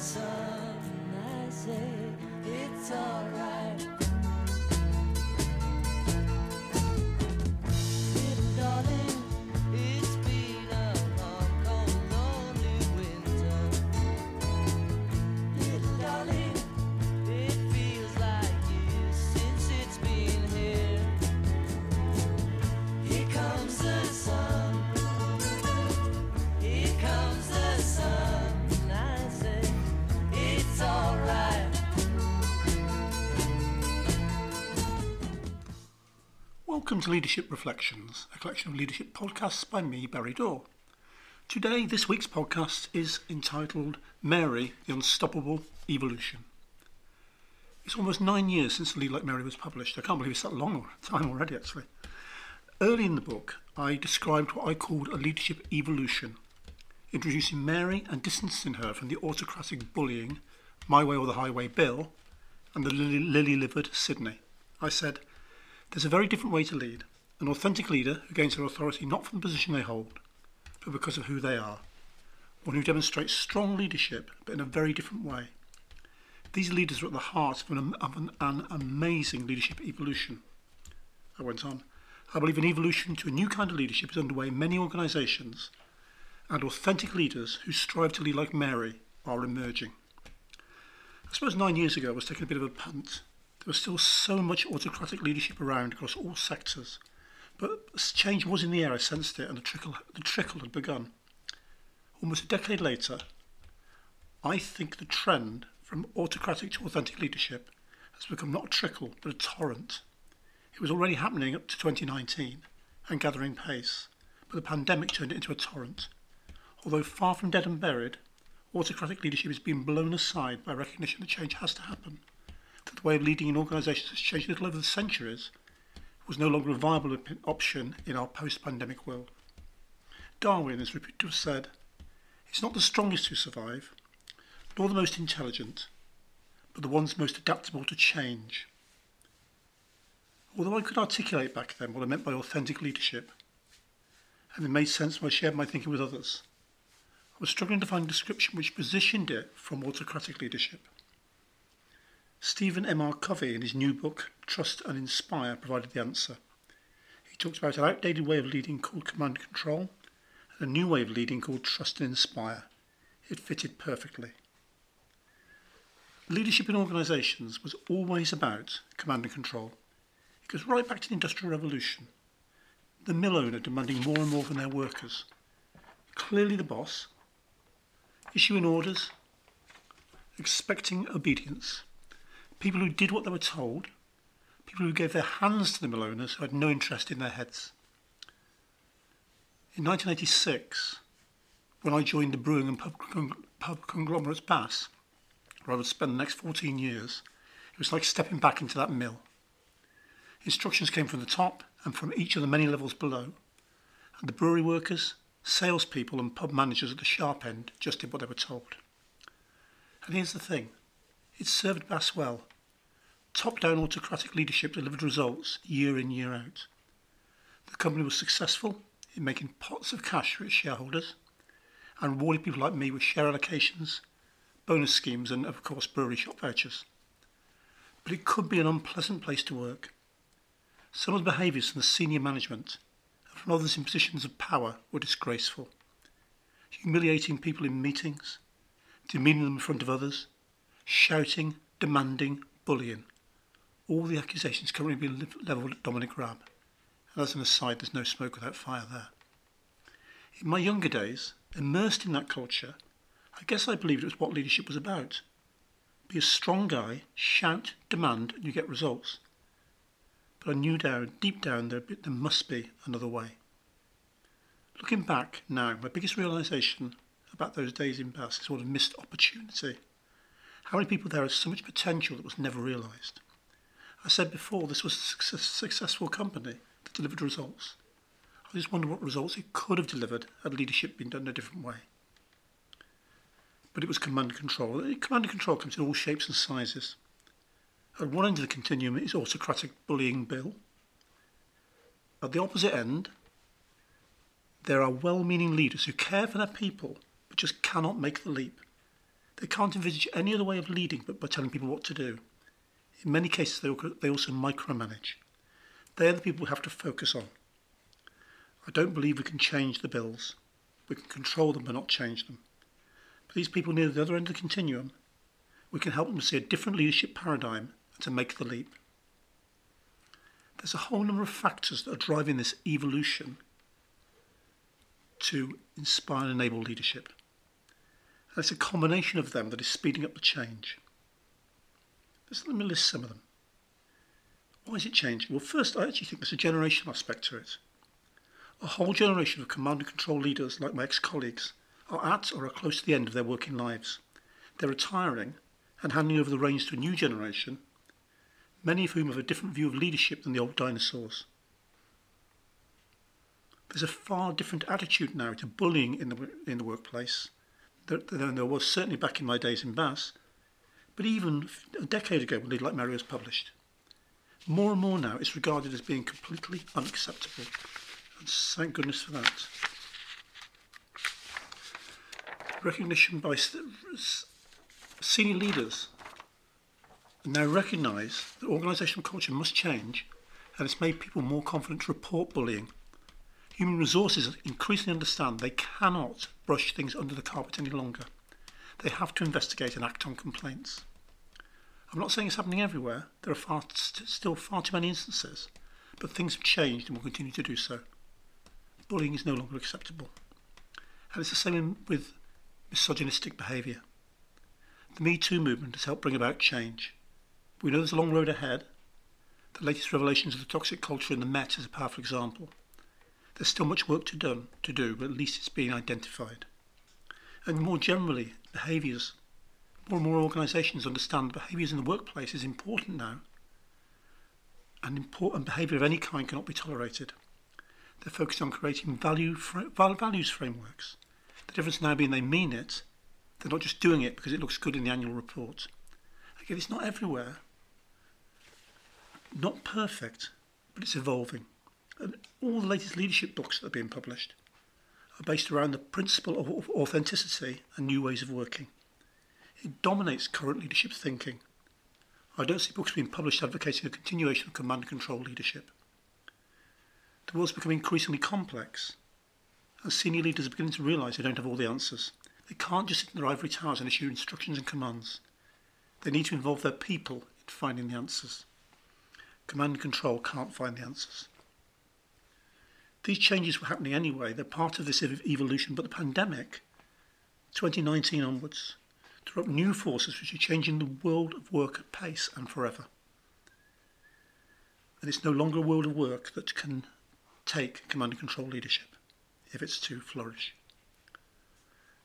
I say it's alright. Welcome to Leadership Reflections, a collection of leadership podcasts by me, Barry Dore. Today, this week's podcast is entitled Mary, the Unstoppable Evolution. It's almost nine years since Lead Like Mary was published. I can't believe it's that long time already, actually. Early in the book, I described what I called a leadership evolution, introducing Mary and distancing her from the autocratic bullying, My Way or the Highway Bill, and the lily livered Sydney. I said, there's a very different way to lead. An authentic leader who gains their authority not from the position they hold, but because of who they are. One who demonstrates strong leadership, but in a very different way. These leaders are at the heart of an, of an, an amazing leadership evolution. I went on. I believe an evolution to a new kind of leadership is underway in many organisations, and authentic leaders who strive to lead like Mary are emerging. I suppose nine years ago I was taking a bit of a punt there was still so much autocratic leadership around across all sectors, but change was in the air. I sensed it, and the trickle, the trickle had begun. Almost a decade later, I think the trend from autocratic to authentic leadership has become not a trickle, but a torrent. It was already happening up to 2019 and gathering pace, but the pandemic turned it into a torrent. Although far from dead and buried, autocratic leadership is being blown aside by recognition that change has to happen that the way of leading an organisation little over the centuries was no longer a viable op- option in our post-pandemic world. Darwin is reputed to have said, It's not the strongest who survive, nor the most intelligent, but the ones most adaptable to change. Although I could articulate back then what I meant by authentic leadership, and it made sense when I shared my thinking with others, I was struggling to find a description which positioned it from autocratic leadership. Stephen M. R. Covey, in his new book, Trust and Inspire, provided the answer. He talks about an outdated way of leading called command and control and a new way of leading called trust and inspire. It fitted perfectly. Leadership in organisations was always about command and control. It goes right back to the Industrial Revolution. The mill owner demanding more and more from their workers. Clearly the boss, issuing orders, expecting obedience people who did what they were told, people who gave their hands to the mill owners who had no interest in their heads. In 1986, when I joined the brewing and pub, pub conglomerates Bass, where I would spend the next 14 years, it was like stepping back into that mill. Instructions came from the top and from each of the many levels below, and the brewery workers, salespeople, and pub managers at the sharp end just did what they were told. And here's the thing it served Bass well. Top down autocratic leadership delivered results year in, year out. The company was successful in making pots of cash for its shareholders and rewarding people like me with share allocations, bonus schemes, and, of course, brewery shop vouchers. But it could be an unpleasant place to work. Some of the behaviours from the senior management and from others in positions of power were disgraceful. Humiliating people in meetings, demeaning them in front of others, shouting, demanding, bullying. All the accusations currently being levelled at Dominic Raab. And as an aside, there's no smoke without fire there. In my younger days, immersed in that culture, I guess I believed it was what leadership was about. Be a strong guy, shout, demand, and you get results. But I knew down, deep down, there, there must be another way. Looking back now, my biggest realisation about those days in Bass is what a missed opportunity. How many people there so much potential that was never realised? I said before, this was a success, successful company that delivered results. I just wonder what results it could have delivered had leadership been done in a different way. But it was command and control. Command and control comes in all shapes and sizes. At one end of the continuum is autocratic bullying Bill. At the opposite end, There are well meaning leaders who care for their people but just cannot make the leap. They can't envisage any other way of leading but by telling people what to do. In many cases, they also micromanage. They are the people we have to focus on. I don't believe we can change the bills. We can control them but not change them. But these people near the other end of the continuum, we can help them see a different leadership paradigm and to make the leap. There's a whole number of factors that are driving this evolution to inspire and enable leadership. And it's a combination of them that is speeding up the change. Let's let me list some of them. Why is it changing? Well, first, I actually think there's a generational aspect to it. A whole generation of command and control leaders, like my ex colleagues, are at or are close to the end of their working lives. They're retiring and handing over the reins to a new generation, many of whom have a different view of leadership than the old dinosaurs. There's a far different attitude now to bullying in the, in the workplace than there was certainly back in my days in Bass, but even a decade ago when Lead Like Mary was published. More and more now it's regarded as being completely unacceptable. And thank goodness for that. Recognition by senior leaders now recognise that organisational culture must change and it's made people more confident to report bullying. Human resources increasingly understand they cannot brush things under the carpet any longer. They have to investigate and act on complaints. I'm not saying it's happening everywhere. There are far, st- still far too many instances, but things have changed and will continue to do so. Bullying is no longer acceptable. And it's the same with misogynistic behaviour. The Me Too movement has helped bring about change. We know there's a long road ahead. The latest revelations of the toxic culture in the Met is a powerful example. There's still much work to, done, to do, but at least it's being identified. And more generally, behaviours. More and more organisations understand behaviours in the workplace is important now, and important behaviour of any kind cannot be tolerated. They're focused on creating value fra- values frameworks. The difference now being they mean it, they're not just doing it because it looks good in the annual report. Again, it's not everywhere, not perfect, but it's evolving. And all the latest leadership books that are being published are based around the principle of authenticity and new ways of working. It dominates current leadership thinking. I don't see books being published advocating a continuation of command and control leadership. The world's becoming increasingly complex, and senior leaders are beginning to realise they don't have all the answers. They can't just sit in their ivory towers and issue instructions and commands. They need to involve their people in finding the answers. Command and control can't find the answers. These changes were happening anyway. They're part of this ev- evolution, but the pandemic, 2019 onwards, threw up new forces which are changing the world of work at pace and forever. And it's no longer a world of work that can take command and control leadership if it's to flourish.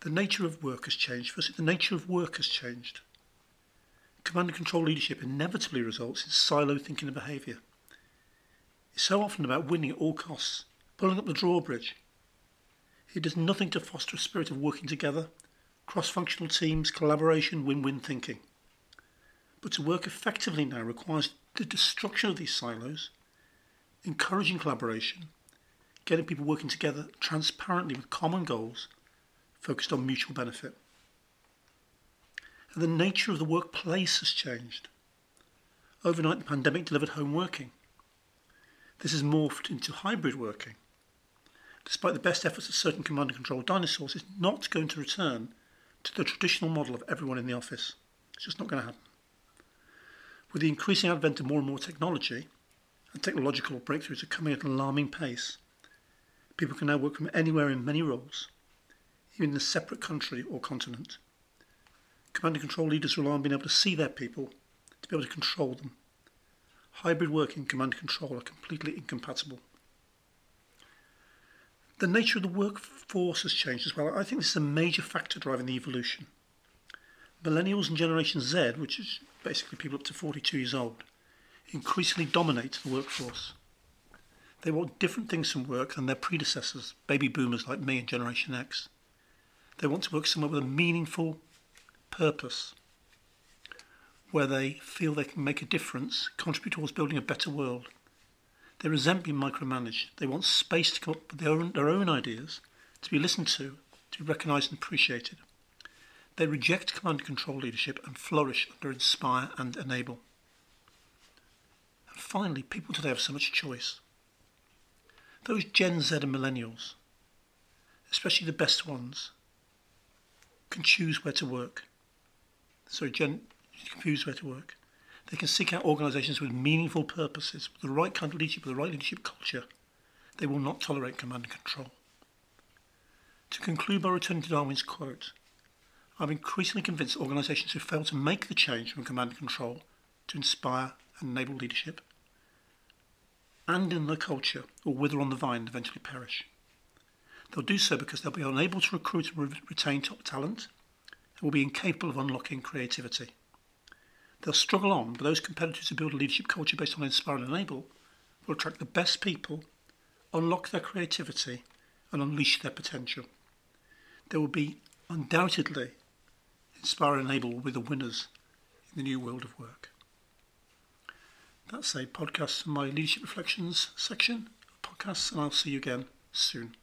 The nature of work has changed. Firstly, the nature of work has changed. Command and control leadership inevitably results in silo thinking and behaviour. It's so often about winning at all costs, pulling up the drawbridge. It does nothing to foster a spirit of working together, cross functional teams, collaboration, win win thinking. But to work effectively now requires the destruction of these silos, encouraging collaboration, getting people working together transparently with common goals focused on mutual benefit. And the nature of the workplace has changed. Overnight, the pandemic delivered home working. This has morphed into hybrid working. Despite the best efforts of certain command and control dinosaurs, it's not going to return to the traditional model of everyone in the office. It's just not going to happen. With the increasing advent of more and more technology, and technological breakthroughs are coming at an alarming pace, people can now work from anywhere in many roles, even in a separate country or continent. Command and control leaders rely on being able to see their people, to be able to control them. Hybrid working, command and control are completely incompatible. The nature of the workforce has changed as well. I think this is a major factor driving the evolution. Millennials and Generation Z, which is basically people up to 42 years old, increasingly dominate the workforce. They want different things from work than their predecessors, baby boomers like me and Generation X. They want to work somewhere with a meaningful purpose, where they feel they can make a difference, contribute towards building a better world. They resent being micromanaged. They want space to come up with their own, their own ideas, to be listened to, to be recognised and appreciated. They reject command and control leadership and flourish under inspire and enable. And finally, people today have so much choice. Those Gen Z and millennials, especially the best ones, can choose where to work. Sorry, Gen, choose where to work. They can seek out organisations with meaningful purposes, with the right kind of leadership, with the right leadership culture. They will not tolerate command and control. To conclude by returning to Darwin's quote, I'm increasingly convinced organisations who fail to make the change from command and control to inspire and enable leadership and in their culture will wither on the vine and eventually perish. They'll do so because they'll be unable to recruit and re- retain top talent and will be incapable of unlocking creativity. They'll struggle on, but those competitors who build a leadership culture based on inspire and enable will attract the best people, unlock their creativity, and unleash their potential. There will be undoubtedly inspire and enable will be the winners in the new world of work. That's a podcast from my leadership reflections section of podcasts, and I'll see you again soon.